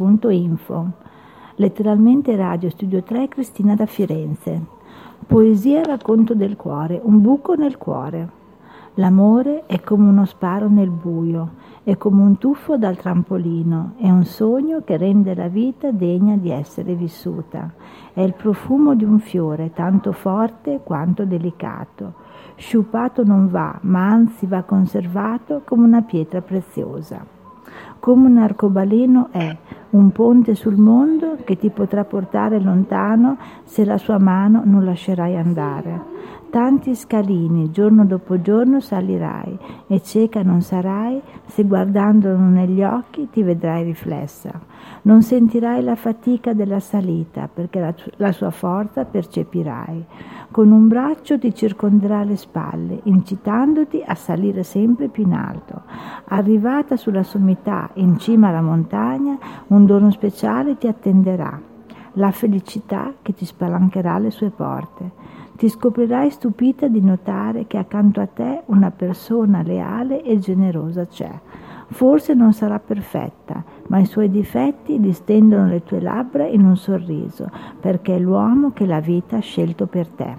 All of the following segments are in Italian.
Info. Letteralmente Radio Studio 3 Cristina da Firenze. Poesia racconto del cuore, un buco nel cuore. L'amore è come uno sparo nel buio, è come un tuffo dal trampolino, è un sogno che rende la vita degna di essere vissuta. È il profumo di un fiore, tanto forte quanto delicato. Sciupato non va, ma anzi va conservato come una pietra preziosa come un arcobaleno è, un ponte sul mondo che ti potrà portare lontano se la sua mano non lascerai andare. Tanti scalini, giorno dopo giorno salirai e cieca non sarai se guardandolo negli occhi ti vedrai riflessa. Non sentirai la fatica della salita perché la, la sua forza percepirai. Con un braccio ti circonderà le spalle, incitandoti a salire sempre più in alto. Arrivata sulla sommità, in cima alla montagna, un dono speciale ti attenderà, la felicità che ti spalancherà le sue porte. Ti scoprirai stupita di notare che accanto a te una persona leale e generosa c'è. Forse non sarà perfetta, ma i suoi difetti distendono le tue labbra in un sorriso, perché è l'uomo che la vita ha scelto per te.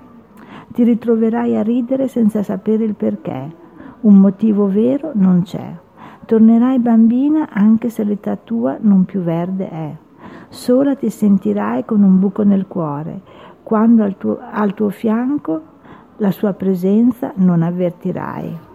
Ti ritroverai a ridere senza sapere il perché. Un motivo vero non c'è. Tornerai bambina anche se l'età tua non più verde è. Sola ti sentirai con un buco nel cuore, quando al tuo, al tuo fianco la sua presenza non avvertirai.